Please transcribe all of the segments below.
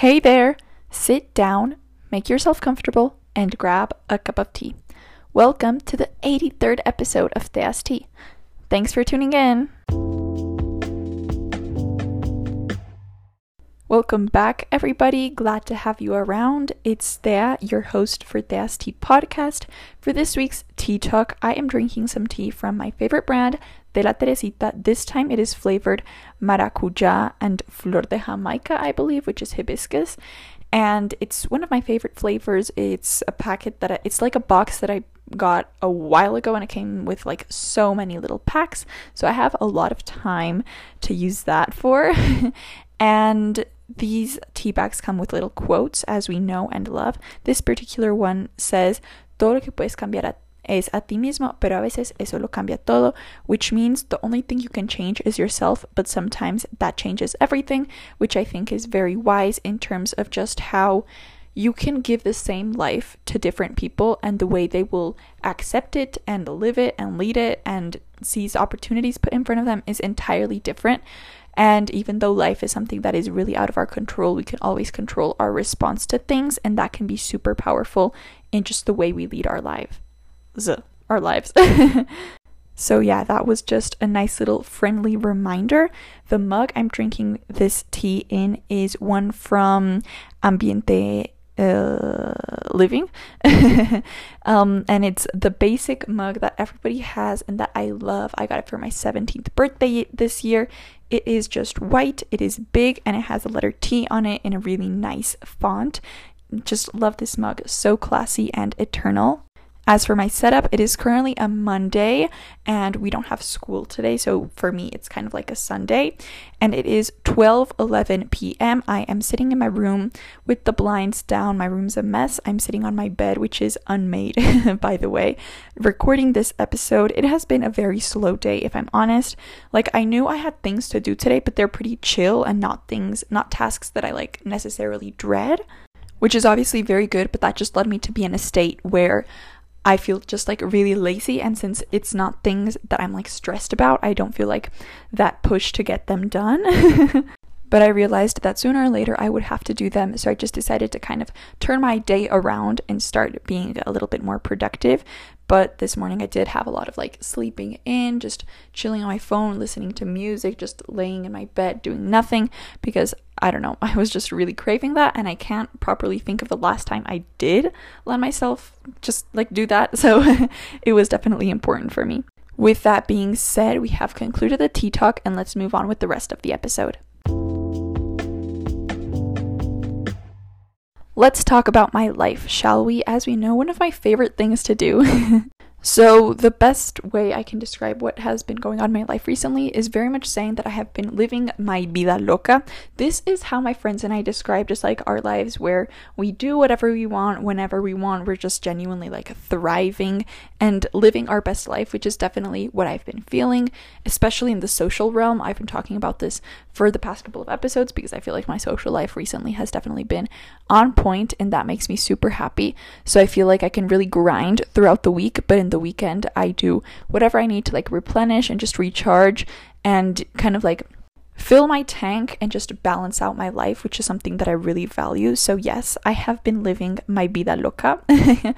Hey there! Sit down, make yourself comfortable, and grab a cup of tea. Welcome to the 83rd episode of Thea's Tea. Thanks for tuning in. Welcome back, everybody. Glad to have you around. It's Thea, your host for Thea's Tea podcast. For this week's tea talk, I am drinking some tea from my favorite brand, De La Teresita. This time it is flavored maracuja and flor de jamaica, I believe, which is hibiscus. And it's one of my favorite flavors. It's a packet that I, it's like a box that I got a while ago and it came with like so many little packs. So I have a lot of time to use that for. and these tea bags come with little quotes, as we know and love. This particular one says, Todo lo que puedes cambiar es a ti mismo, pero a veces eso lo cambia todo, which means the only thing you can change is yourself, but sometimes that changes everything, which I think is very wise in terms of just how you can give the same life to different people and the way they will accept it and live it and lead it and seize opportunities put in front of them is entirely different. And even though life is something that is really out of our control, we can always control our response to things, and that can be super powerful in just the way we lead our life. Our lives. so, yeah, that was just a nice little friendly reminder. The mug I'm drinking this tea in is one from Ambiente uh, living. um, and it's the basic mug that everybody has and that I love. I got it for my 17th birthday this year. It is just white, it is big, and it has a letter T on it in a really nice font. Just love this mug. So classy and eternal. As for my setup, it is currently a Monday and we don't have school today, so for me it's kind of like a Sunday. And it is 12:11 p.m. I am sitting in my room with the blinds down. My room's a mess. I'm sitting on my bed, which is unmade, by the way. Recording this episode, it has been a very slow day if I'm honest. Like I knew I had things to do today, but they're pretty chill and not things, not tasks that I like necessarily dread which is obviously very good, but that just led me to be in a state where I feel just like really lazy. And since it's not things that I'm like stressed about, I don't feel like that push to get them done. but I realized that sooner or later I would have to do them. So I just decided to kind of turn my day around and start being a little bit more productive. But this morning I did have a lot of like sleeping in, just chilling on my phone, listening to music, just laying in my bed doing nothing because I don't know, I was just really craving that and I can't properly think of the last time I did let myself just like do that. So it was definitely important for me. With that being said, we have concluded the tea talk and let's move on with the rest of the episode. Let's talk about my life, shall we? As we know, one of my favorite things to do. So, the best way I can describe what has been going on in my life recently is very much saying that I have been living my vida loca. This is how my friends and I describe just like our lives where we do whatever we want whenever we want. We're just genuinely like thriving and living our best life, which is definitely what I've been feeling, especially in the social realm. I've been talking about this for the past couple of episodes because I feel like my social life recently has definitely been on point and that makes me super happy. So, I feel like I can really grind throughout the week, but in the weekend, I do whatever I need to like replenish and just recharge and kind of like fill my tank and just balance out my life, which is something that I really value. So, yes, I have been living my vida loca.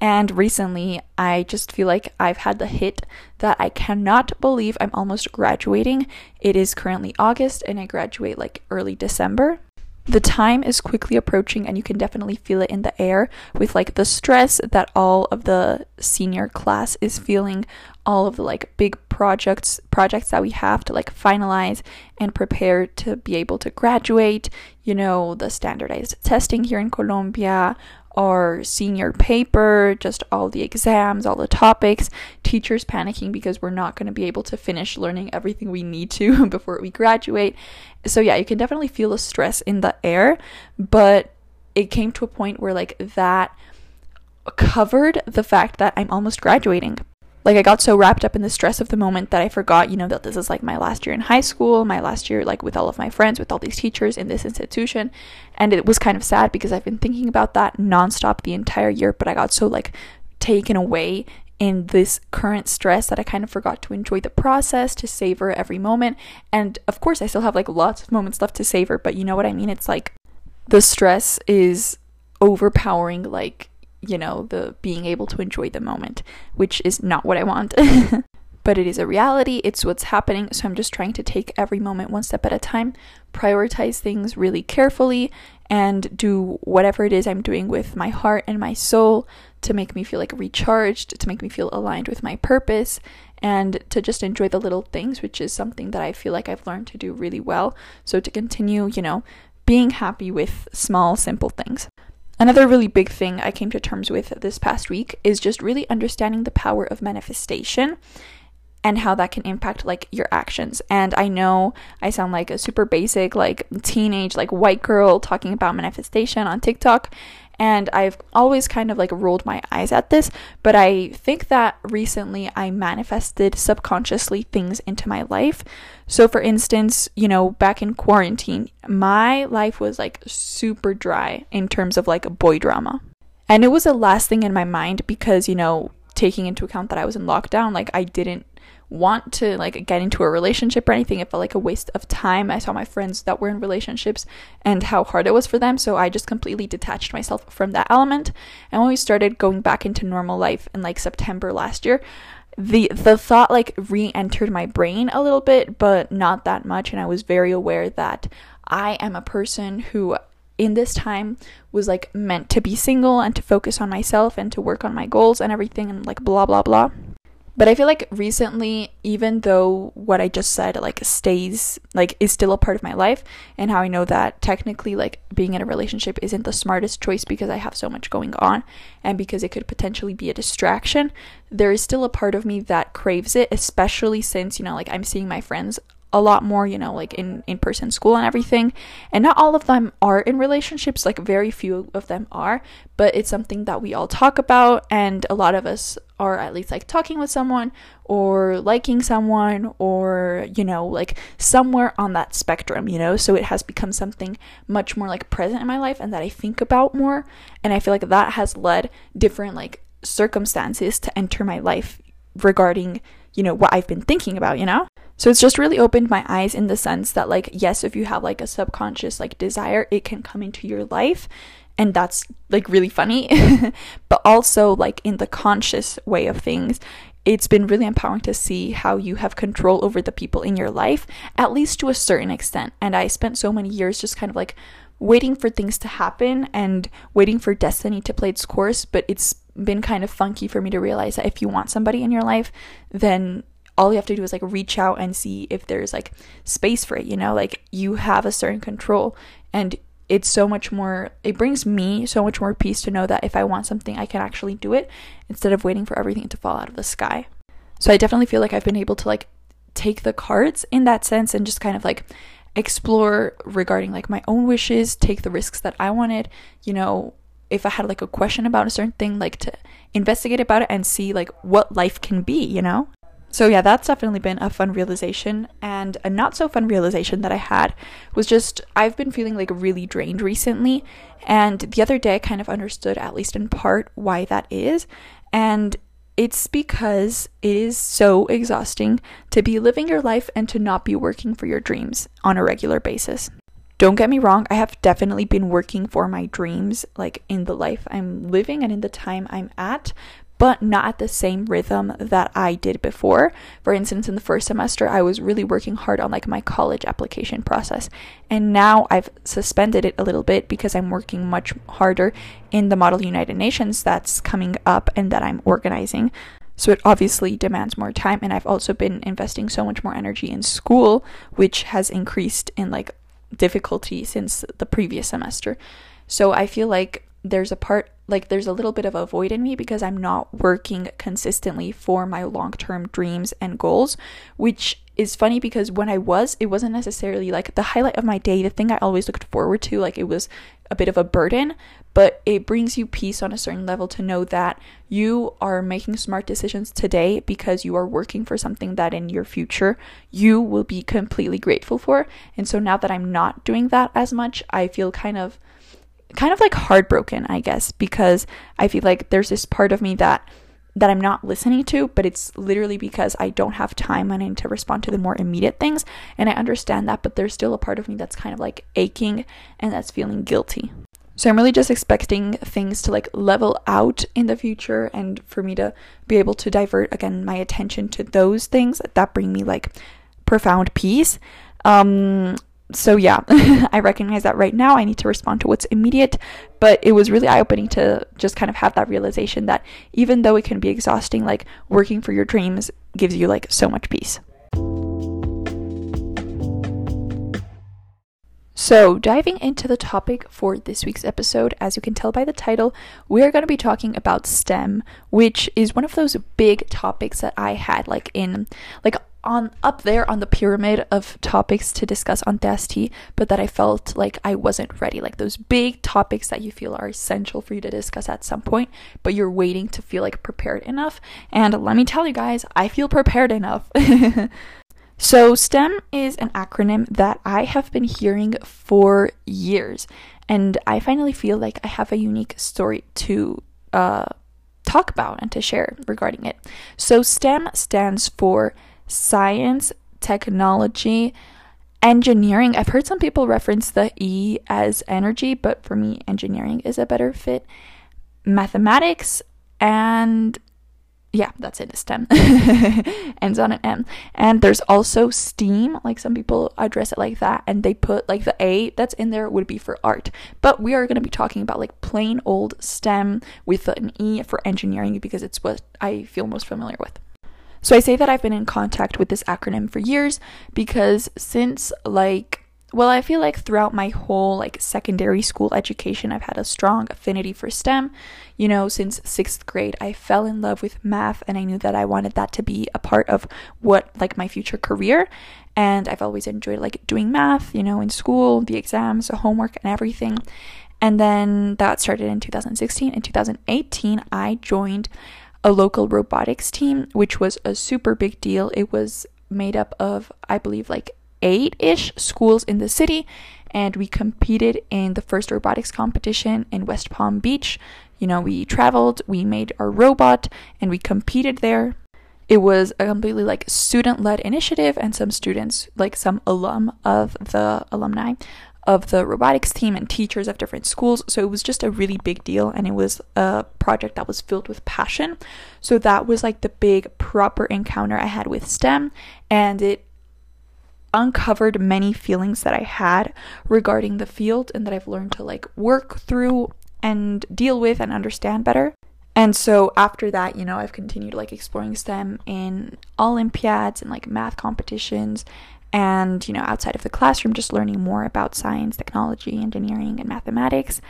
and recently, I just feel like I've had the hit that I cannot believe I'm almost graduating. It is currently August and I graduate like early December the time is quickly approaching and you can definitely feel it in the air with like the stress that all of the senior class is mm-hmm. feeling all of the like big projects projects that we have to like finalize and prepare to be able to graduate you know the standardized testing here in Colombia our senior paper, just all the exams, all the topics, teachers panicking because we're not going to be able to finish learning everything we need to before we graduate. So, yeah, you can definitely feel the stress in the air, but it came to a point where, like, that covered the fact that I'm almost graduating like I got so wrapped up in the stress of the moment that I forgot, you know, that this is like my last year in high school, my last year like with all of my friends, with all these teachers in this institution. And it was kind of sad because I've been thinking about that nonstop the entire year, but I got so like taken away in this current stress that I kind of forgot to enjoy the process, to savor every moment. And of course, I still have like lots of moments left to savor, but you know what I mean? It's like the stress is overpowering like you know the being able to enjoy the moment which is not what i want. But it is a reality. It's what's happening. So i'm just trying to take every moment one step at a time prioritize things really carefully and do whatever it is i'm doing with my heart and my soul to make me feel like recharged to make me feel aligned with my purpose and to just enjoy the little things which is something that i feel like i've learned to do really well. So to continue you know being happy with small, simple things. Another really big thing I came to terms with this past week is just really understanding the power of manifestation and how that can impact like your actions. And I know I sound like a super basic like teenage like white girl talking about manifestation on TikTok and I've always kind of like rolled my eyes at this, but I think that recently I manifested subconsciously things into my life. So, for instance, you know, back in quarantine, my life was like super dry in terms of like boy drama. And it was the last thing in my mind because, you know, taking into account that I was in lockdown, like I didn't want to like get into a relationship or anything. It felt like a waste of time. I saw my friends that were in relationships and how hard it was for them. So I just completely detached myself from that element. And when we started going back into normal life in like September last year, the the thought like re-entered my brain a little bit, but not that much. And I was very aware that I am a person who in this time was like meant to be single and to focus on myself and to work on my goals and everything and like blah blah blah. But I feel like recently, even though what I just said like stays like is still a part of my life, and how I know that technically like being in a relationship isn't the smartest choice because I have so much going on and because it could potentially be a distraction, there is still a part of me that craves it, especially since, you know, like I'm seeing my friends a lot more, you know, like in in person school and everything. And not all of them are in relationships, like very few of them are, but it's something that we all talk about and a lot of us are at least like talking with someone or liking someone or you know like somewhere on that spectrum you know so it has become something much more like present in my life and that I think about more and I feel like that has led different like circumstances to enter my life regarding you know what I've been thinking about you know so it's just really opened my eyes in the sense that like yes, if you have like a subconscious like desire, it can come into your life and that's like really funny. but also like in the conscious way of things, it's been really empowering to see how you have control over the people in your life, at least to a certain extent. And I spent so many years just kind of like waiting for things to happen and waiting for destiny to play its course, but it's been kind of funky for me to realize that if you want somebody in your life, then all you have to do is like reach out and see if there's like space for it, you know? Like you have a certain control and it's so much more it brings me so much more peace to know that if I want something I can actually do it instead of waiting for everything to fall out of the sky. So I definitely feel like I've been able to like take the cards in that sense and just kind of like explore regarding like my own wishes, take the risks that I wanted, you know, if I had like a question about a certain thing, like to investigate about it and see like what life can be, you know? So, yeah, that's definitely been a fun realization. And a not so fun realization that I had was just I've been feeling like really drained recently. And the other day, I kind of understood, at least in part, why that is. And it's because it is so exhausting to be living your life and to not be working for your dreams on a regular basis. Don't get me wrong, I have definitely been working for my dreams, like in the life I'm living and in the time I'm at, but not at the same rhythm that I did before. For instance, in the first semester, I was really working hard on like my college application process. And now I've suspended it a little bit because I'm working much harder in the Model United Nations that's coming up and that I'm organizing. So it obviously demands more time and I've also been investing so much more energy in school, which has increased in like difficulty since the previous semester. So I feel like there's a part like there's a little bit of a void in me because I'm not working consistently for my long-term dreams and goals, which is funny because when I was, it wasn't necessarily like the highlight of my day, the thing I always looked forward to, like it was a bit of a burden, but it brings you peace on a certain level to know that you are making smart decisions today because you are working for something that in your future you will be completely grateful for. And so now that I'm not doing that as much, I feel kind of kind of like heartbroken, I guess, because I feel like there's this part of me that that I'm not listening to, but it's literally because I don't have time and I need to respond to the more immediate things. And I understand that, but there's still a part of me that's kind of like aching and that's feeling guilty. So I'm really just expecting things to like level out in the future and for me to be able to divert again my attention to those things that bring me like profound peace. Um so yeah, I recognize that right now I need to respond to what's immediate, but it was really eye-opening to just kind of have that realization that even though it can be exhausting, like working for your dreams gives you like so much peace. So, diving into the topic for this week's episode, as you can tell by the title, we are going to be talking about STEM, which is one of those big topics that I had like in like on up there on the pyramid of topics to discuss on TST, but that I felt like I wasn't ready. Like those big topics that you feel are essential for you to discuss at some point, but you're waiting to feel like prepared enough. And let me tell you guys, I feel prepared enough. so, STEM is an acronym that I have been hearing for years, and I finally feel like I have a unique story to uh, talk about and to share regarding it. So, STEM stands for science, technology, engineering. I've heard some people reference the E as energy, but for me, engineering is a better fit. Mathematics and yeah, that's it, STEM. Ends on an M. And there's also STEAM, like some people address it like that, and they put like the A that's in there would be for art. But we are going to be talking about like plain old STEM with an E for engineering because it's what I feel most familiar with. So I say that I've been in contact with this acronym for years because since like well, I feel like throughout my whole like secondary school education, I've had a strong affinity for STEM. You know, since 6th grade, I fell in love with math and I knew that I wanted that to be a part of what like my future career. And I've always enjoyed like doing math, you know, in school, the exams, the homework and everything. And then that started in 2016. In 2018, I joined a local robotics team, which was a super big deal. It was made up of, I believe, like eight ish schools in the city, and we competed in the first robotics competition in West Palm Beach. You know, we traveled, we made our robot, and we competed there. It was a completely like student led initiative, and some students, like some alum of the alumni of the robotics team and teachers of different schools. So it was just a really big deal and it was a project that was filled with passion. So that was like the big proper encounter I had with STEM and it uncovered many feelings that I had regarding the field and that I've learned to like work through and deal with and understand better. And so after that, you know, I've continued like exploring STEM in Olympiads and like math competitions and you know outside of the classroom just learning more about science technology engineering and mathematics.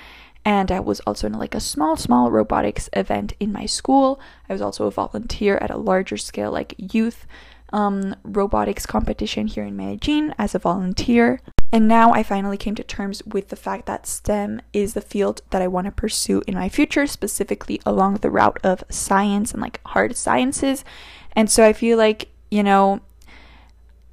And i was also in like a small small robotics event in my school. I was also a volunteer at a larger scale like youth um, robotics competition here in medellin as a volunteer. And now I finally came to terms with the fact that STEM is the field that I want to pursue in my future, specifically along the route of science and like hard sciences. And so I feel like, you know,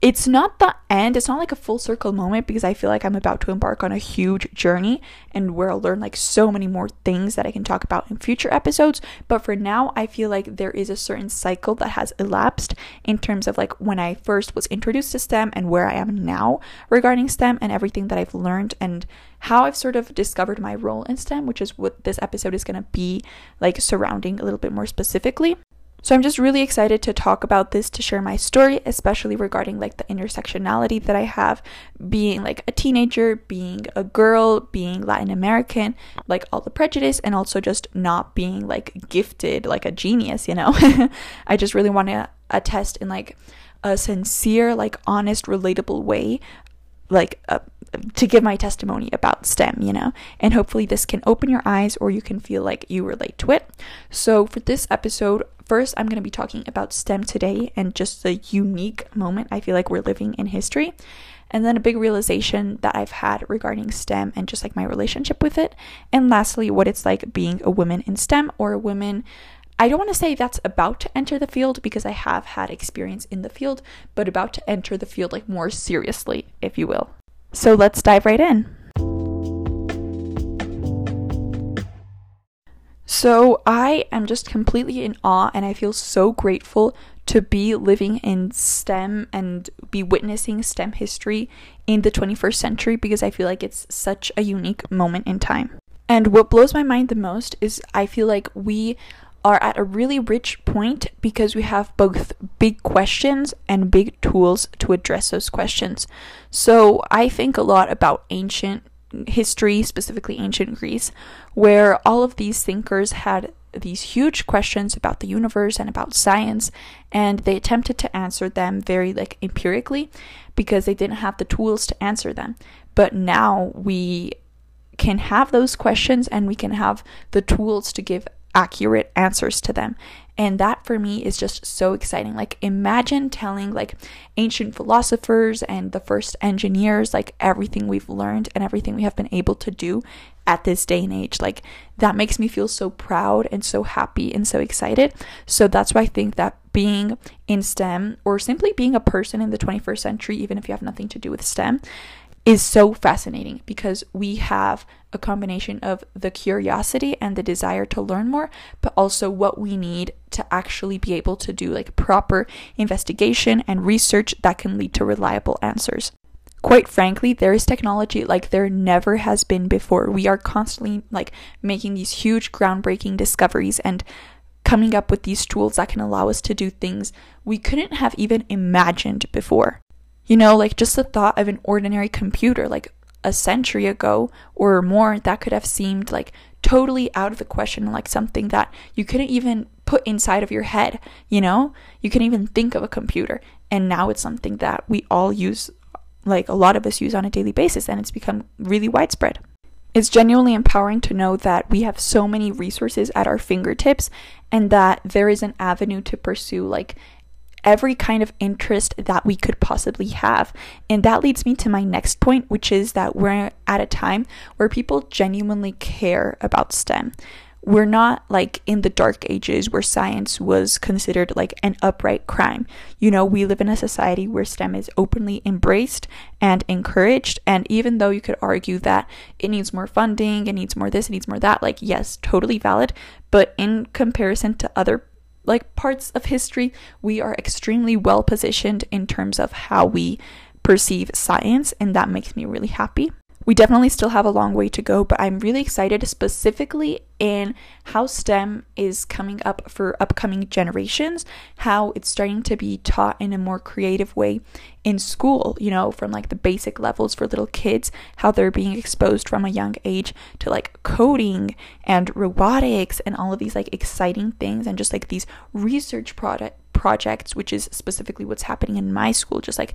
it's not the end. It's not like a full circle moment because i feel like i'm about to embark on a huge journey and where i'll learn like so many more things that i can talk about in future episodes. But for now i feel like there is a certain cycle that has elapsed in terms of like when i first was introduced to stem and where i am now regarding stem and everything that i've learned and how i've sort of discovered my role in stem which is what this episode is going to be like surrounding a little bit more specifically so I'm just really excited to talk about this to share my story, especially regarding like the intersectionality that I have being like a teenager, being a girl, being Latin American, like all the prejudice and also just not being like gifted like a genius, you know. I just really want to attest in like a sincere, like honest, relatable way like uh, to give my testimony about STEM, you know, and hopefully this can open your eyes or you can feel like you relate to it. So, for this episode, first I'm going to be talking about STEM today and just the unique moment I feel like we're living in history. And then a big realization that I've had regarding STEM and just like my relationship with it. And lastly, what it's like being a woman in STEM or a woman I don't want to say that's about to enter the field because I have had experience in the field, but about to enter the field like more seriously, if you will. So let's dive right in. So I am just completely in awe and I feel so grateful to be living in STEM and be witnessing STEM history in the 21st century because I feel like it's such a unique moment in time. And what blows my mind the most is I feel like we are at a really rich point because we have both big questions and big tools to address those questions. So I think a lot about ancient history, specifically ancient Greece, where all of these thinkers had these huge questions about the universe and about science and they attempted to answer them very like empirically because they didn't have the tools to answer them but now we can have those questions and we can have the tools to give accurate answers to them. And that for me is just so exciting. Like, imagine telling like ancient philosophers and the first engineers, like everything we've learned and everything we have been able to do at this day and age. Like, that makes me feel so proud and so happy and so excited. So, that's why I think that being in STEM or simply being a person in the 21st century, even if you have nothing to do with STEM, is so fascinating because we have a combination of the curiosity and the desire to learn more, but also what we need to actually be able to do like proper investigation and research that can lead to reliable answers. Quite frankly, there is technology like there never has been before. We are constantly like making these huge groundbreaking discoveries and coming up with these tools that can allow us to do things we couldn't have even imagined before. You know, like just the thought of an ordinary computer, like a century ago or more, that could have seemed like totally out of the question, like something that you couldn't even put inside of your head, you know? You couldn't even think of a computer. And now it's something that we all use, like a lot of us use on a daily basis, and it's become really widespread. It's genuinely empowering to know that we have so many resources at our fingertips and that there is an avenue to pursue like every kind of interest that we could possibly have. And that leads me to my next point, which is that we're at a time where people genuinely care about STEM. We're not like in the dark ages where science was considered like an upright crime. You know, we live in a society where STEM is openly embraced and encouraged. And even though you could argue that it needs more funding, it needs more this, it needs more that, like, yes, totally valid. But in comparison to other like parts of history, we are extremely well positioned in terms of how we perceive science, and that makes me really happy. We definitely still have a long way to go, but I'm really excited specifically in how STEM is coming up for upcoming generations, how it's starting to be taught in a more creative way in school, you know, from like the basic levels for little kids, how they're being exposed from a young age to like coding and robotics and all of these like exciting things and just like these research product projects, which is specifically what's happening in my school, just like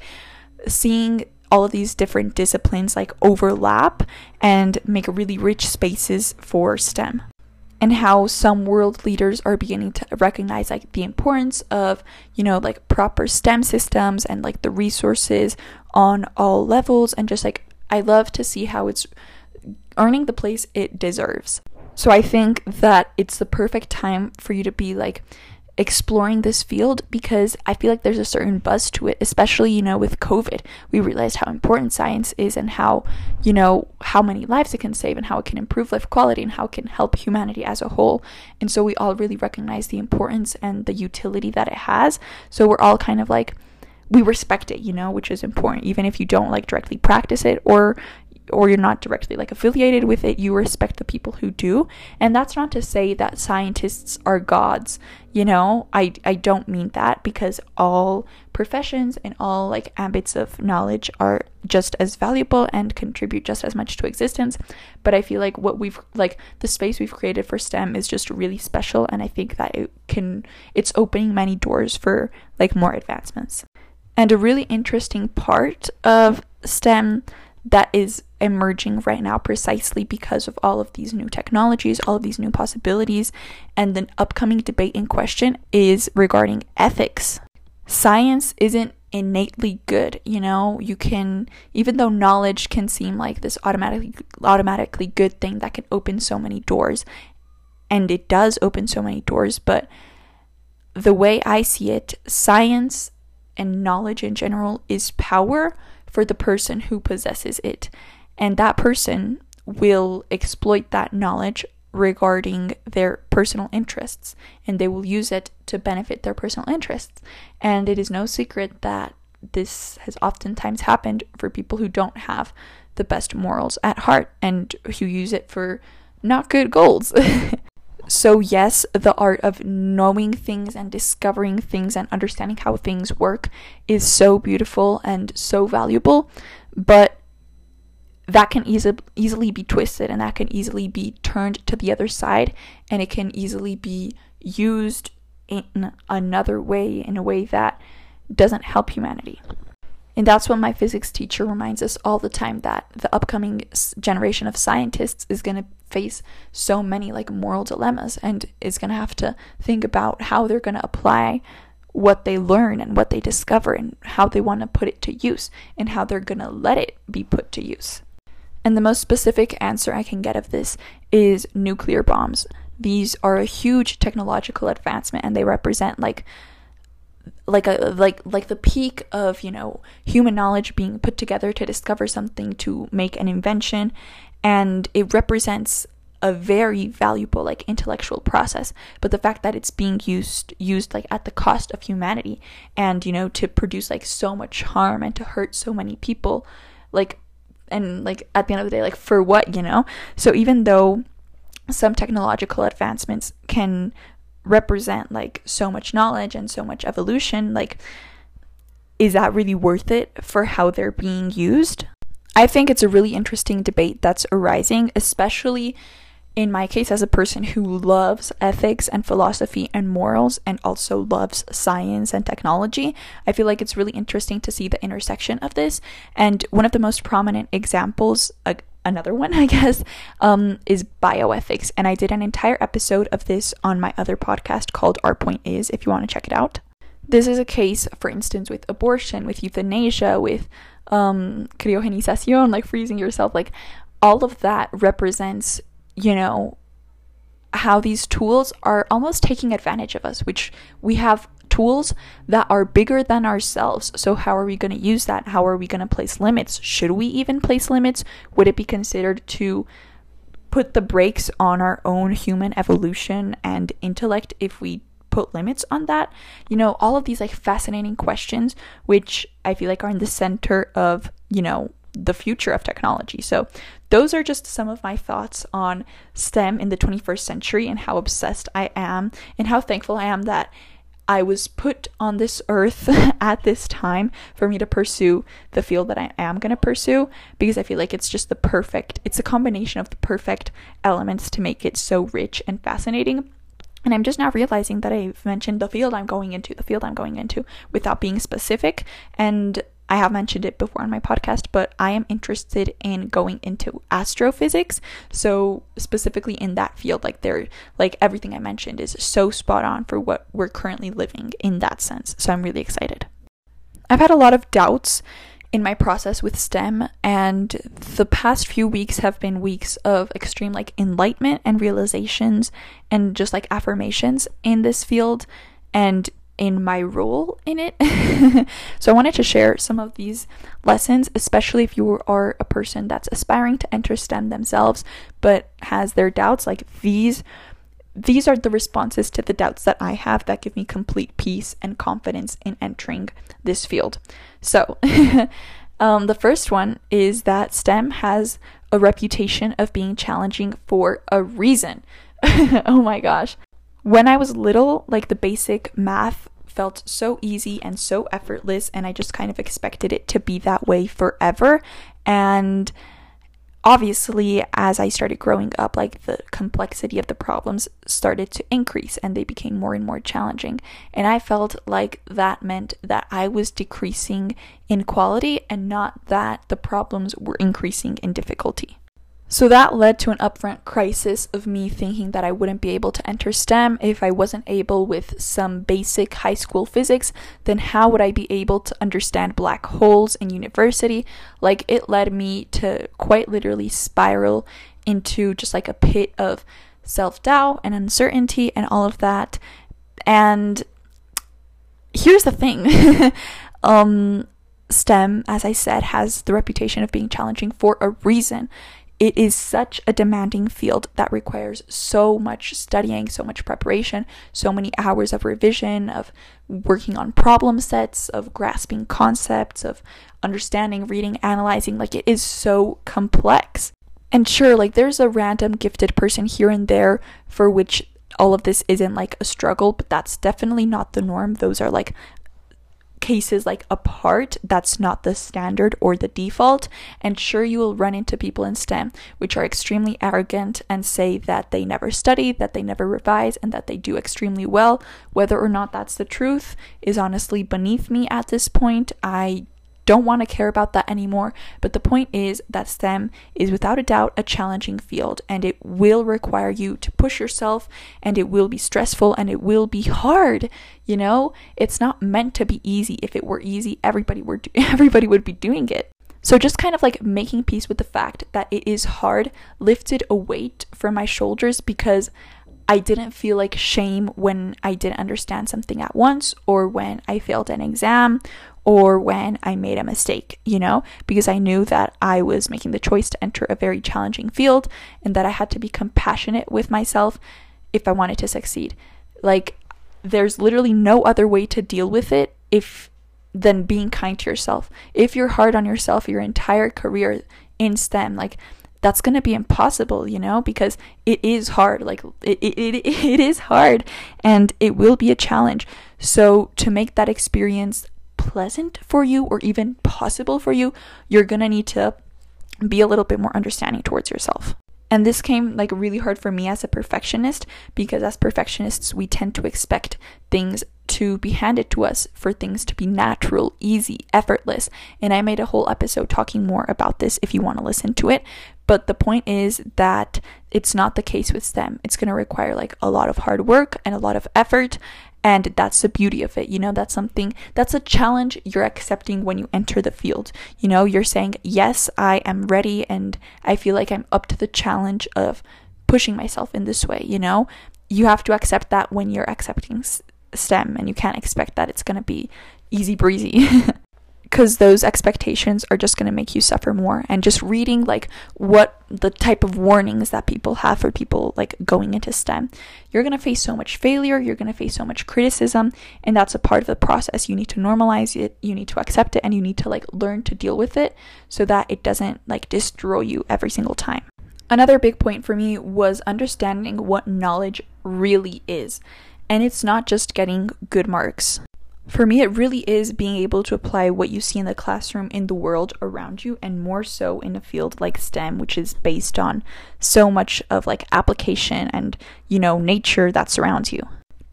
seeing all of these different disciplines like overlap and make really rich spaces for STEM. And how some world leaders are beginning to recognize like the importance of, you know, like proper STEM systems and like the resources on all levels and just like I love to see how it's earning the place it deserves. So I think that it's the perfect time for you to be like exploring this field because I feel like there's a certain buzz to it, especially, you know, with COVID. We realized how important science is and how, you know, how many lives it can save and how it can improve life quality and how it can help humanity as a whole. And so we all really recognize the importance and the utility that it has. So we're all kind of like, we respect it, you know, which is important, even if you don't like directly practice it or or you're not directly like affiliated with it, you respect the people who do. And that's not to say that scientists are gods, you know? I I don't mean that because all professions and all like ambits of knowledge are just as valuable and contribute just as much to existence. But I feel like what we've like the space we've created for STEM is just really special and I think that it can it's opening many doors for like more advancements. And a really interesting part of STEM that is emerging right now precisely because of all of these new technologies, all of these new possibilities, and the upcoming debate in question is regarding ethics. Science isn't innately good, you know? You can even though knowledge can seem like this automatically automatically good thing that can open so many doors, and it does open so many doors, but the way I see it, science and knowledge in general is power for the person who possesses it. And that person will exploit that knowledge regarding their personal interests and they will use it to benefit their personal interests. And it is no secret that this has oftentimes happened for people who don't have the best morals at heart and who use it for not good goals. so, yes, the art of knowing things and discovering things and understanding how things work is so beautiful and so valuable, but that can easy, easily be twisted and that can easily be turned to the other side and it can easily be used in another way, in a way that doesn't help humanity. And that's what my physics teacher reminds us all the time that the upcoming generation of scientists is going to face so many like moral dilemmas and is going to have to think about how they're going to apply what they learn and what they discover and how they want to put it to use and how they're going to let it be put to use. And the most specific answer I can get of this is nuclear bombs. These are a huge technological advancement and they represent like like a like like the peak of, you know, human knowledge being put together to discover something to make an invention and it represents a very valuable like intellectual process but the fact that it's being used used like at the cost of humanity and you know to produce like so much harm and to hurt so many people like and like at the end of the day like for what you know? So even though some technological advancements can represent like so much knowledge and so much evolution like is that really worth it for how they're being used? I think it's a really interesting debate that's arising especially in my case, as a person who loves ethics and philosophy and morals and also loves science and technology, I feel like it's really interesting to see the intersection of this. And one of the most prominent examples, uh, another one, I guess, um, is bioethics. And I did an entire episode of this on my other podcast called Our Point Is, if you want to check it out. This is a case, for instance, with abortion, with euthanasia, with um, cryogenización, like freezing yourself, like all of that represents you know, how these tools are almost taking advantage of us, which we have tools that are bigger than ourselves. So, how are we going to use that? How are we going to place limits? Should we even place limits? Would it be considered to put the brakes on our own human evolution and intellect if we put limits on that? You know, all of these like fascinating questions, which I feel like are in the center of, you know, the future of technology. So, those are just some of my thoughts on STEM in the 21st century and how obsessed I am and how thankful I am that I was put on this earth at this time for me to pursue the field that I am going to pursue because I feel like it's just the perfect, it's a combination of the perfect elements to make it so rich and fascinating. And I'm just now realizing that I've mentioned the field I'm going into, the field I'm going into without being specific. And I have mentioned it before on my podcast, but I am interested in going into astrophysics. So specifically in that field, like there like everything I mentioned is so spot on for what we're currently living in that sense. So I'm really excited. I've had a lot of doubts in my process with STEM and the past few weeks have been weeks of extreme like enlightenment and realizations and just like affirmations in this field and in my role in it. so I wanted to share some of these lessons, especially if you are a person that's aspiring to enter STEM themselves but has their doubts. Like these these are the responses to the doubts that I have that give me complete peace and confidence in entering this field. So, um, the first one is that STEM has a reputation of being challenging for a reason. oh my gosh. When I was little, like the basic math felt so easy and so effortless, and I just kind of expected it to be that way forever. And obviously, as I started growing up, like the complexity of the problems started to increase and they became more and more challenging. And I felt like that meant that I was decreasing in quality and not that the problems were increasing in difficulty. So that led to an upfront crisis of me thinking that I wouldn't be able to enter STEM if I wasn't able with some basic high school physics, then how would I be able to understand black holes in university? Like it led me to quite literally spiral into just like a pit of self-doubt and uncertainty and all of that. And here's the thing. um STEM, as I said, has the reputation of being challenging for a reason it is such a demanding field that requires so much studying, so much preparation, so many hours of revision, of working on problem sets, of grasping concepts, of understanding, reading, analyzing. Like, it is so complex. And sure, like, there's a random gifted person here and there for which all of this isn't like a struggle, but that's definitely not the norm. Those are like cases like apart that's not the standard or the default. And sure you will run into people in STEM which are extremely arrogant and say that they never study that they never revise and that they do extremely well. Whether or not that's the truth is honestly beneath me at this point. I don't want to care about that anymore. But the point is that STEM is without a doubt a challenging field and it will require you to push yourself and it will be stressful and it will be hard. You know, it's not meant to be easy. If it were easy, everybody would do- everybody would be doing it. So just kind of like making peace with the fact that it is hard lifted a weight from my shoulders because I didn't feel like shame when I didn't understand something at once or when I failed an exam or when I made a mistake, you know, because I knew that I was making the choice to enter a very challenging field and that I had to be compassionate with myself if I wanted to succeed. Like there's literally no other way to deal with it if than being kind to yourself. If you're hard on yourself your entire career in STEM, like that's going to be impossible, you know, because it is hard. Like it, it, it, it is hard and it will be a challenge. So to make that experience pleasant for you or even possible for you, you're gonna need to be a little bit more understanding towards yourself. And this came like really hard for me as a perfectionist because as perfectionists, we tend to expect things to be handed to us for things to be natural, easy, effortless. And I made a whole episode talking more about this if you want to listen to it. But the point is that it's not the case with STEM. It's going to require like a lot of hard work and a lot of effort and that's the beauty of it. You know, that's something that's a challenge you're accepting when you enter the field. You know, you're saying, Yes, I am ready and I feel like I'm up to the challenge of pushing myself in this way. You know, you have to accept that when you're accepting STEM and you can't expect that it's going to be easy breezy. because those expectations are just going to make you suffer more. And just reading like what the type of warnings that people have for people like going into STEM you're going to face so much failure you're going to face so much criticism and that's a part of the process. You need to normalize it you need to accept it and you need to like learn to deal with it so that it doesn't like destroy you every single time. Another big point for me was understanding what knowledge really is. And it's not just getting good marks for me, it really is being able to apply what you see in the classroom in the world around you, and more so in a field like STEM, which is based on so much of like application and, you know, nature that surrounds you.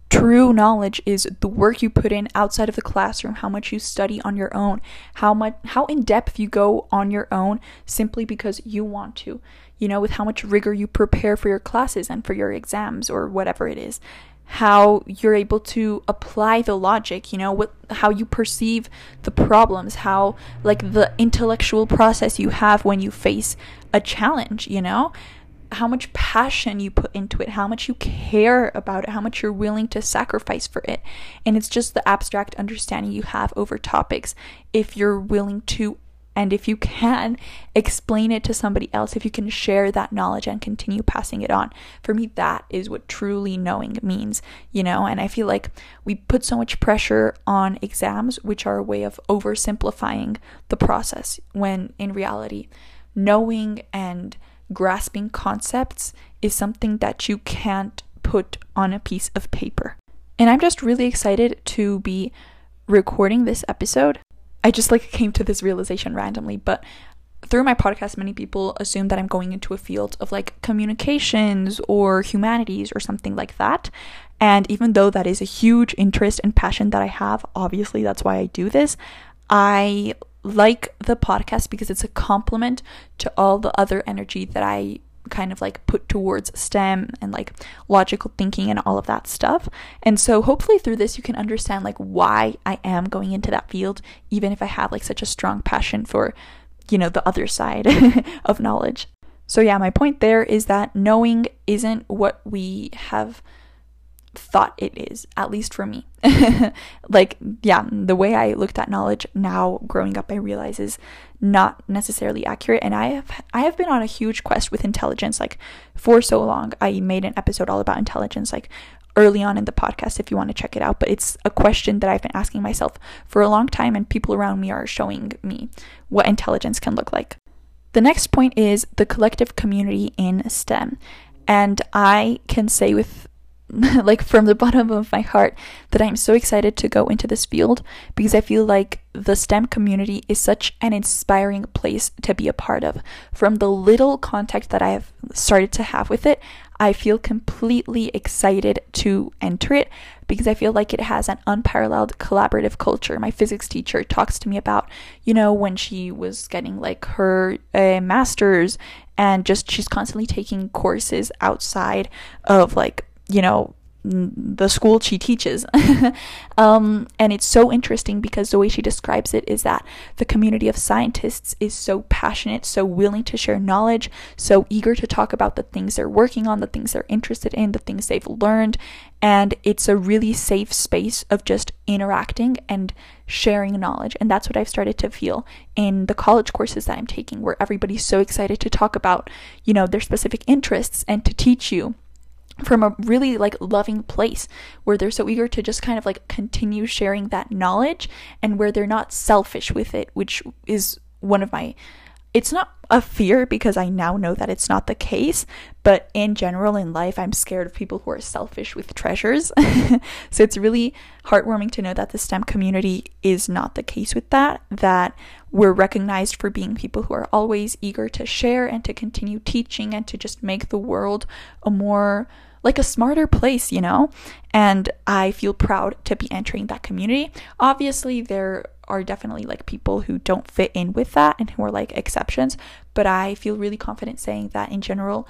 True knowledge is the work you put in outside of the classroom, how much you study on your own, how much how in depth you go on your own simply because you want to. You know, with how much rigor you prepare for your classes and for your exams or whatever it is how you're able to apply the logic you know what how you perceive the problems how like the intellectual process you have when you face a challenge you know? How much passion you put into it how much you care about it how much you're willing to sacrifice for it. And it's just the abstract understanding you have over topics if you're willing to and if you can explain it to somebody else, if you can share that knowledge and continue passing it on, for me, that is what truly knowing means, you know? And I feel like we put so much pressure on exams, which are a way of oversimplifying the process, when in reality, knowing and grasping concepts is something that you can't put on a piece of paper. And I'm just really excited to be recording this episode I just like came to this realization randomly, but through my podcast, many people assume that I'm going into a field of like communications or humanities or something like that. And even though that is a huge interest and passion that I have, obviously that's why I do this, I like the podcast because it's a complement to all the other energy that I kind of like put towards STEM and like logical thinking and all of that stuff. And so hopefully through this you can understand like why I am going into that field even if I have like such a strong passion for you know the other side of knowledge. So yeah, my point there is that knowing isn't what we have thought it is, at least for me. like, yeah, the way I looked at knowledge now growing up, I realize is not necessarily accurate. And I have I have been on a huge quest with intelligence, like for so long. I made an episode all about intelligence, like early on in the podcast if you want to check it out. But it's a question that I've been asking myself for a long time, and people around me are showing me what intelligence can look like. The next point is the collective community in STEM. And I can say with like from the bottom of my heart that I'm so excited to go into this field because I feel like the STEM community is such an inspiring place to be a part of. From the little contact that I have started to have with it, I feel completely excited to enter it because I feel like it has an unparalleled collaborative culture. My physics teacher talks to me about, you know, when she was getting like her uh, master's and just she's constantly taking courses outside of like you know the school she teaches. um, and it's so interesting because the way she describes it is that the community of scientists is so passionate, so willing to share knowledge, so eager to talk about the things they're working on, the things they're interested in, the things they've learned. And it's a really safe space of just interacting and sharing knowledge. And that's what I've started to feel in the college courses that I'm taking, where everybody's so excited to talk about, you know, their specific interests and to teach you from a really like loving place where they're so eager to just kind of like continue sharing that knowledge and where they're not selfish with it which is one of my it's not a fear because I now know that it's not the case, but in general in life, I'm scared of people who are selfish with treasures. so it's really heartwarming to know that the STEM community is not the case with that, that we're recognized for being people who are always eager to share and to continue teaching and to just make the world a more like a smarter place, you know? And I feel proud to be entering that community. Obviously, there are definitely like people who don't fit in with that and who are like exceptions, but I feel really confident saying that in general,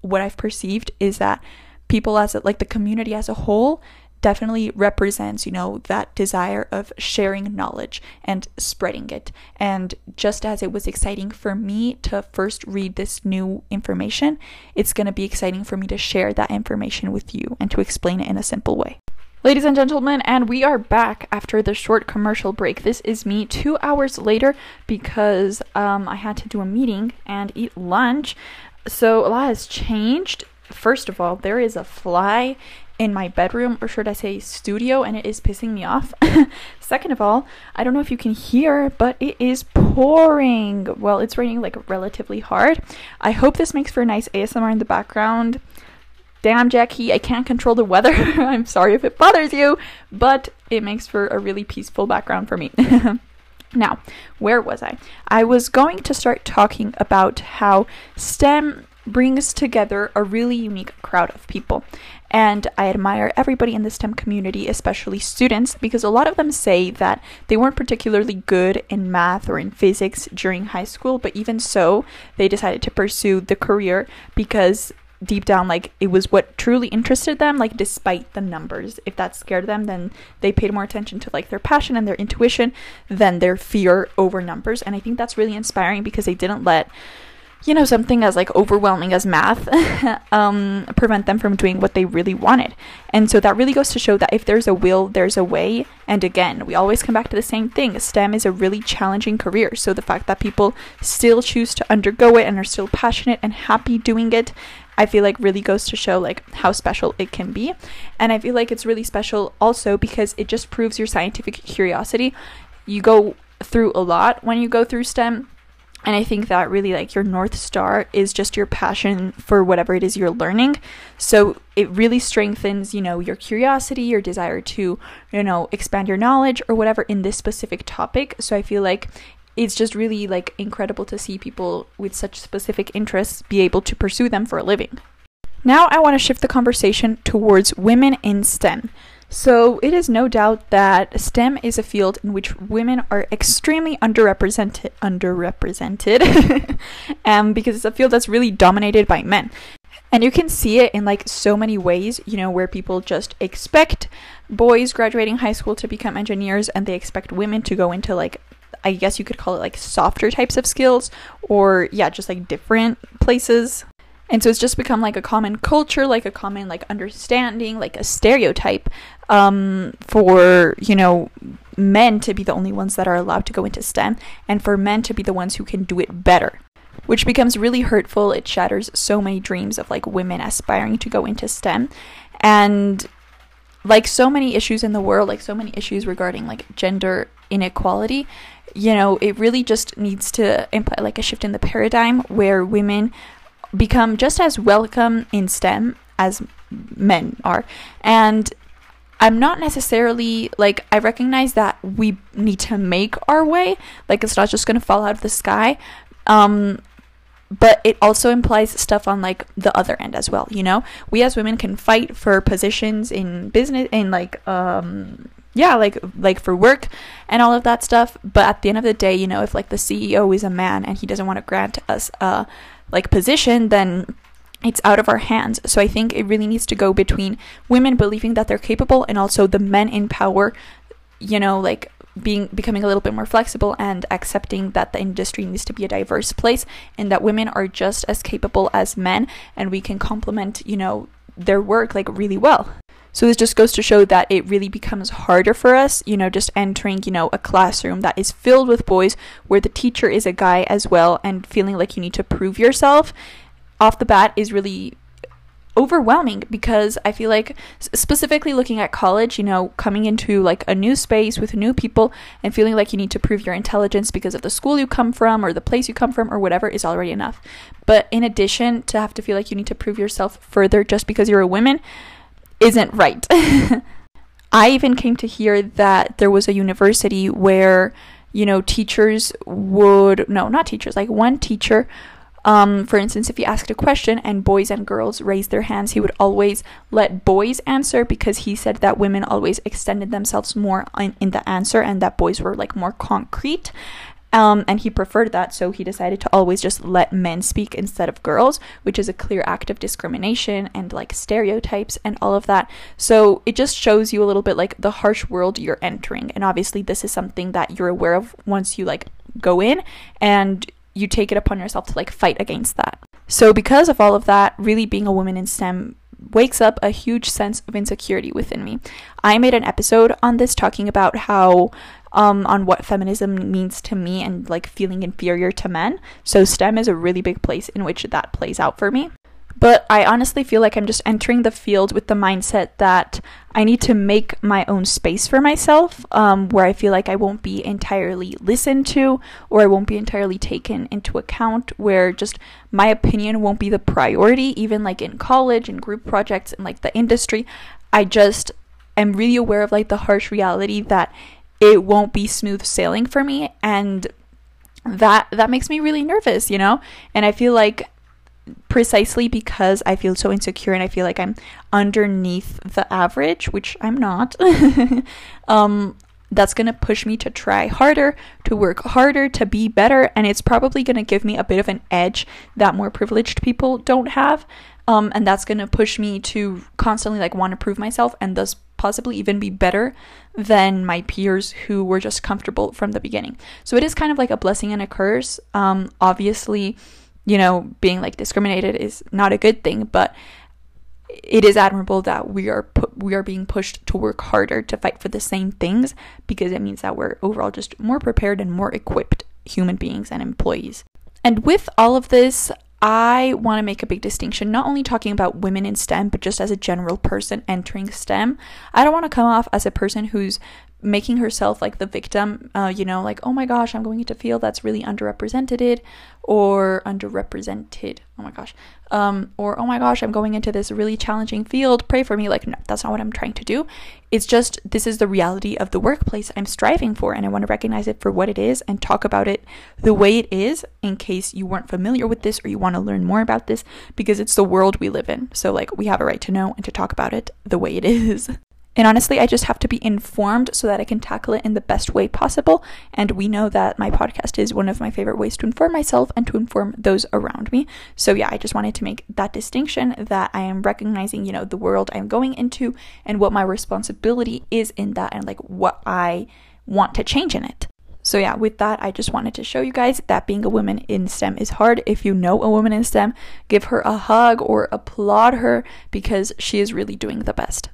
what I've perceived is that people as a, like the community as a whole definitely represents, you know, that desire of sharing knowledge and spreading it. And just as it was exciting for me to first read this new information, it's going to be exciting for me to share that information with you and to explain it in a simple way. Ladies and gentlemen, and we are back after the short commercial break. This is me two hours later because um, I had to do a meeting and eat lunch. So a lot has changed. First of all, there is a fly in my bedroom, or should I say studio, and it is pissing me off. Second of all, I don't know if you can hear, but it is pouring. Well, it's raining like relatively hard. I hope this makes for a nice ASMR in the background. Damn, Jackie, I can't control the weather. I'm sorry if it bothers you, but it makes for a really peaceful background for me. now, where was I? I was going to start talking about how STEM brings together a really unique crowd of people. And I admire everybody in the STEM community, especially students, because a lot of them say that they weren't particularly good in math or in physics during high school, but even so, they decided to pursue the career because deep down like it was what truly interested them like despite the numbers. If that scared them then they paid more attention to like their passion and their intuition than their fear over numbers. And i think that's really inspiring because they didn't let you know, something as like overwhelming as math um, prevent them from doing what they really wanted. And so that really goes to show that if there's a will, there's a way. And again, we always come back to the same thing STEM is a really challenging career. So the fact that people still choose to undergo it and are still passionate and happy doing it. I feel like really goes to show like how special it can be. And I feel like it's really special also because it just proves your scientific curiosity. You go through a lot when you go through STEM and I think that really, like, your North Star is just your passion for whatever it is you're learning. So it really strengthens, you know, your curiosity, your desire to, you know, expand your knowledge or whatever in this specific topic. So I feel like it's just really, like, incredible to see people with such specific interests be able to pursue them for a living. Now I want to shift the conversation towards women in STEM. So, it is no doubt that STEM is a field in which women are extremely underrepresented, underrepresented, um, because it's a field that's really dominated by men. And you can see it in like so many ways, you know, where people just expect boys graduating high school to become engineers and they expect women to go into like I guess you could call it like softer types of skills or yeah, just like different places And so it's just become like a common culture, like a common like understanding, like a stereotype um, for, you know, men to be the only ones that are allowed to go into STEM and for men to be the ones who can do it better. Which becomes really hurtful. It shatters so many dreams of like women aspiring to go into STEM. And like so many issues in the world, like so many issues regarding like gender inequality, you know, it really just needs to imply like a shift in the paradigm where women become just as welcome in STEM as men are. And I'm not necessarily like I recognize that we need to make our way, like it's not just going to fall out of the sky. Um but it also implies stuff on like the other end as well, you know? We as women can fight for positions in business in like um yeah, like like for work and all of that stuff, but at the end of the day, you know, if like the CEO is a man and he doesn't want to grant us a like position, then it's out of our hands. So I think it really needs to go between women believing that they're capable and also the men in power, you know, like being becoming a little bit more flexible and accepting that the industry needs to be a diverse place and that women are just as capable as men and we can complement, you know, their work like really well. So this just goes to show that it really becomes harder for us, you know, just entering, you know, a classroom that is filled with boys where the teacher is a guy as well and feeling like you need to prove yourself off the bat is really overwhelming because I feel like specifically looking at college, you know, coming into like a new space with new people and feeling like you need to prove your intelligence because of the school you come from or the place you come from or whatever is already enough. But in addition to have to feel like you need to prove yourself further just because you're a woman, isn't right. I even came to hear that there was a university where, you know, teachers would, no, not teachers, like one teacher, um, for instance, if you asked a question and boys and girls raised their hands, he would always let boys answer because he said that women always extended themselves more in, in the answer and that boys were like more concrete. Um, and he preferred that, so he decided to always just let men speak instead of girls, which is a clear act of discrimination and like stereotypes and all of that. So it just shows you a little bit like the harsh world you're entering. And obviously, this is something that you're aware of once you like go in and you take it upon yourself to like fight against that. So, because of all of that, really being a woman in STEM wakes up a huge sense of insecurity within me. I made an episode on this talking about how um, on what feminism means to me and like feeling inferior to men. So STEM is a really big place in which that plays out for me. But I honestly feel like I'm just entering the field with the mindset that I need to make my own space for myself, um, where I feel like I won't be entirely listened to or I won't be entirely taken into account, where just my opinion won't be the priority, even like in college and group projects and like the industry. I just am really aware of like the harsh reality that it won't be smooth sailing for me and that that makes me really nervous you know and i feel like precisely because i feel so insecure and i feel like i'm underneath the average which i'm not um that's going to push me to try harder, to work harder, to be better, and it's probably going to give me a bit of an edge that more privileged people don't have. Um, and that's going to push me to constantly like want to prove myself and thus possibly even be better than my peers who were just comfortable from the beginning. So it is kind of like a blessing and a curse. Um, obviously, you know, being like discriminated is not a good thing, but it is admirable that we are pu- we are being pushed to work harder to fight for the same things because it means that we're overall just more prepared and more equipped human beings and employees. And with all of this, I want to make a big distinction, not only talking about women in STEM, but just as a general person entering STEM. I don't want to come off as a person who's making herself like the victim, uh, you know, like, oh my gosh, I'm going into field that's really underrepresented or underrepresented. Oh my gosh. Um, or oh my gosh, I'm going into this really challenging field. Pray for me. Like, no, that's not what I'm trying to do. It's just this is the reality of the workplace I'm striving for, and I want to recognize it for what it is and talk about it the way it is in case you weren't familiar with this or you want to learn more about this because it's the world we live in. So, like, we have a right to know and to talk about it the way it is. And honestly, I just have to be informed so that I can tackle it in the best way possible. And we know that my podcast is one of my favorite ways to inform myself and to inform those around me. So, yeah, I just wanted to make that distinction that I am recognizing, you know, the world I'm going into and what my responsibility is in that and like what I want to change in it. So, yeah, with that, I just wanted to show you guys that being a woman in STEM is hard. If you know a woman in STEM, give her a hug or applaud her because she is really doing the best.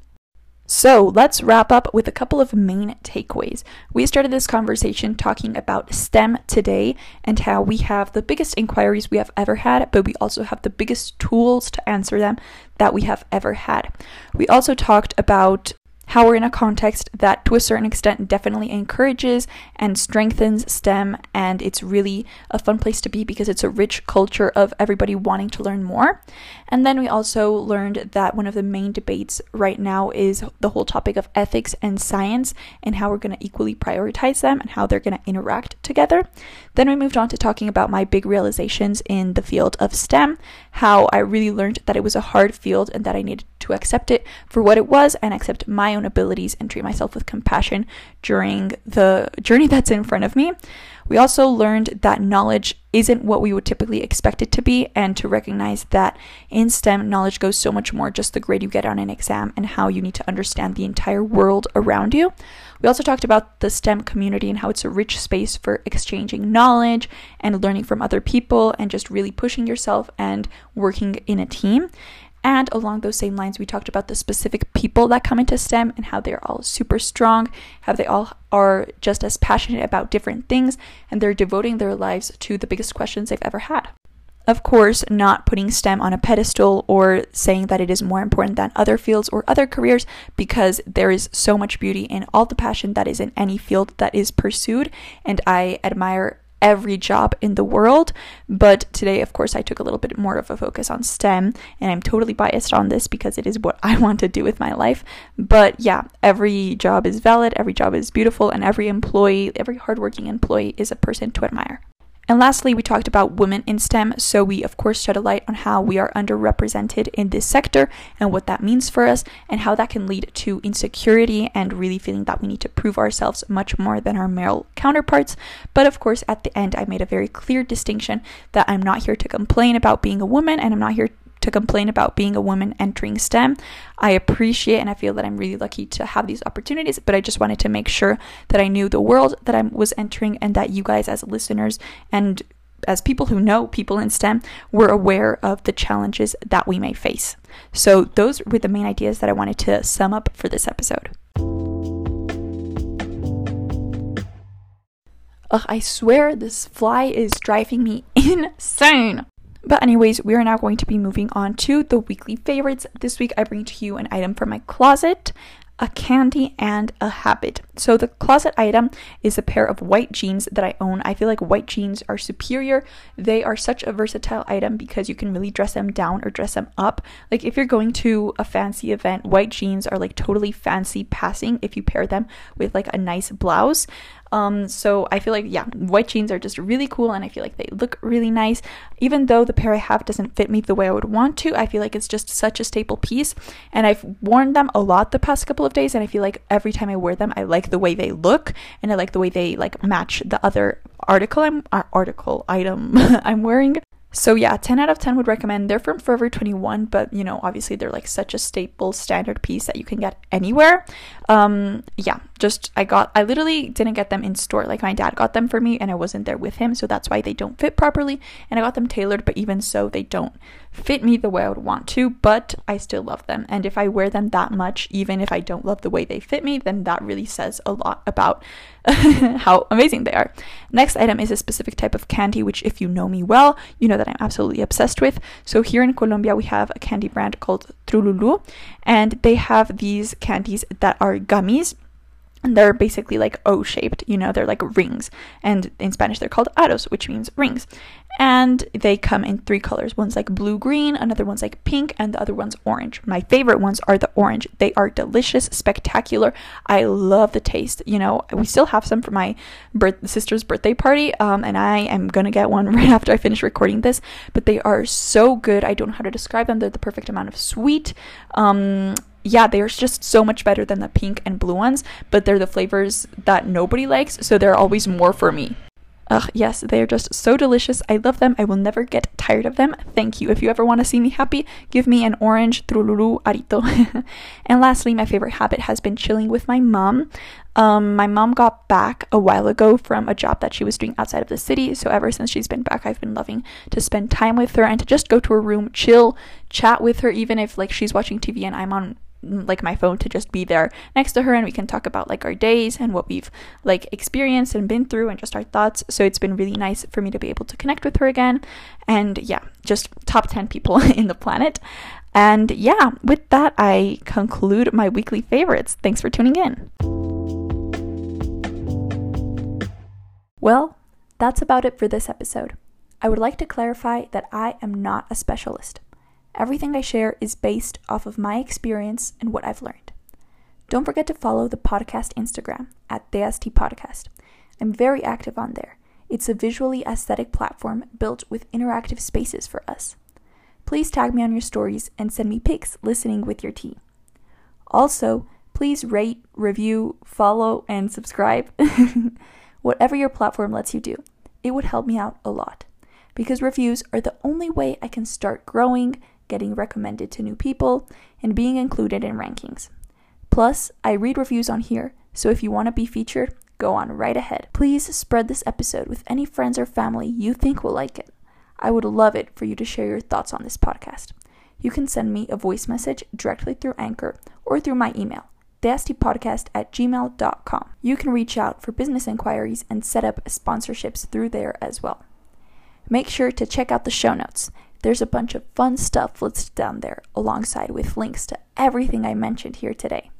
So let's wrap up with a couple of main takeaways. We started this conversation talking about STEM today and how we have the biggest inquiries we have ever had, but we also have the biggest tools to answer them that we have ever had. We also talked about how we're in a context that, to a certain extent, definitely encourages and strengthens STEM, and it's really a fun place to be because it's a rich culture of everybody wanting to learn more. And then we also learned that one of the main debates right now is the whole topic of ethics and science and how we're going to equally prioritize them and how they're going to interact together. Then we moved on to talking about my big realizations in the field of STEM, how I really learned that it was a hard field and that I needed to accept it for what it was and accept my own abilities and treat myself with compassion during the journey that's in front of me. We also learned that knowledge isn't what we would typically expect it to be, and to recognize that in STEM, knowledge goes so much more just the grade you get on an exam and how you need to understand the entire world around you. We also talked about the STEM community and how it's a rich space for exchanging knowledge and learning from other people and just really pushing yourself and working in a team. And along those same lines, we talked about the specific people that come into STEM and how they're all super strong, how they all are just as passionate about different things, and they're devoting their lives to the biggest questions they've ever had. Of course, not putting STEM on a pedestal or saying that it is more important than other fields or other careers because there is so much beauty in all the passion that is in any field that is pursued. And I admire every job in the world. But today, of course, I took a little bit more of a focus on STEM, and I'm totally biased on this because it is what I want to do with my life. But yeah, every job is valid, every job is beautiful, and every employee, every hardworking employee is a person to admire. And lastly, we talked about women in STEM. So we, of course, shed a light on how we are underrepresented in this sector and what that means for us, and how that can lead to insecurity and really feeling that we need to prove ourselves much more than our male counterparts. But of course, at the end, I made a very clear distinction that I'm not here to complain about being a woman and I'm not here to complain about being a woman entering STEM. I appreciate and I feel that I'm really lucky to have these opportunities, but I just wanted to make sure that I knew the world that I was entering and that you guys, as listeners and as people who know people in STEM, were aware of the challenges that we may face. So, those were the main ideas that I wanted to sum up for this episode. Ugh, I swear this fly is driving me insane. But, anyways, we are now going to be moving on to the weekly favorites. This week, I bring to you an item from my closet a candy and a habit. So the closet item is a pair of white jeans that I own. I feel like white jeans are superior. They are such a versatile item because you can really dress them down or dress them up. Like if you're going to a fancy event, white jeans are like totally fancy passing if you pair them with like a nice blouse. Um, so I feel like, yeah, white jeans are just really cool and I feel like they look really nice. Even though the pair I have doesn't fit me the way I would want to, I feel like it's just such a staple piece. And I've worn them a lot the past couple of days and I feel like every time I wear them, I like the way they look and I like the way they like match the other article I'm uh, article item I'm wearing. So yeah, 10 out of 10 would recommend. They're from Forever 21, but you know, obviously they're like such a staple standard piece that you can get anywhere. Um yeah, just I got I literally didn't get them in store. Like my dad got them for me and I wasn't there with him, so that's why they don't fit properly. And I got them tailored, but even so they don't fit me the way I would want to, but I still love them. And if I wear them that much, even if I don't love the way they fit me, then that really says a lot about how amazing they are. Next item is a specific type of candy, which, if you know me well, you know that I'm absolutely obsessed with. So, here in Colombia, we have a candy brand called Trululu, and they have these candies that are gummies and they're basically like O shaped, you know, they're like rings. And in Spanish, they're called aros, which means rings. And they come in three colors one's like blue green, another one's like pink, and the other one's orange. My favorite ones are the orange. They are delicious, spectacular. I love the taste. You know, we still have some for my birth- sister's birthday party, um, and I am gonna get one right after I finish recording this. But they are so good. I don't know how to describe them. They're the perfect amount of sweet. Um, yeah, they're just so much better than the pink and blue ones, but they're the flavors that nobody likes, so they're always more for me. Ugh, yes, they are just so delicious. I love them. I will never get tired of them. Thank you. If you ever want to see me happy, give me an orange trululu arito. and lastly, my favorite habit has been chilling with my mom. Um, my mom got back a while ago from a job that she was doing outside of the city. So ever since she's been back, I've been loving to spend time with her and to just go to her room, chill, chat with her, even if like she's watching TV and I'm on like my phone to just be there next to her and we can talk about like our days and what we've like experienced and been through and just our thoughts. So it's been really nice for me to be able to connect with her again. And yeah just top 10 people in the planet. And yeah with that i conclude my weekly favorites. Thanks for tuning in. Well that's about it for this episode. I would like to clarify that i am not a specialist Everything I share is based off of my experience and what I've learned. Don't forget to follow the podcast Instagram at DST Podcast. I'm very active on there. It's a visually aesthetic platform built with interactive spaces for us. Please tag me on your stories and send me pics listening with your tea. Also, please rate, review, follow, and subscribe. Whatever your platform lets you do, it would help me out a lot because reviews are the only way I can start growing getting recommended to new people, and being included in rankings. Plus, I read reviews on here, so if you want to be featured, go on right ahead. Please spread this episode with any friends or family you think will like it. I would love it for you to share your thoughts on this podcast. You can send me a voice message directly through Anchor or through my email, theyastipodcast at gmail.com. You can reach out for business inquiries and set up sponsorships through there as well. Make sure to check out the show notes. There's a bunch of fun stuff listed down there, alongside with links to everything I mentioned here today.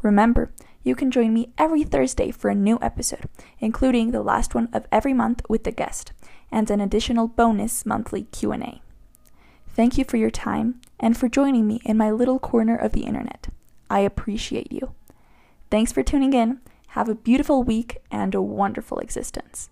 Remember, you can join me every Thursday for a new episode, including the last one of every month with the guest, and an additional bonus monthly Q&A. Thank you for your time and for joining me in my little corner of the internet. I appreciate you. Thanks for tuning in. Have a beautiful week and a wonderful existence.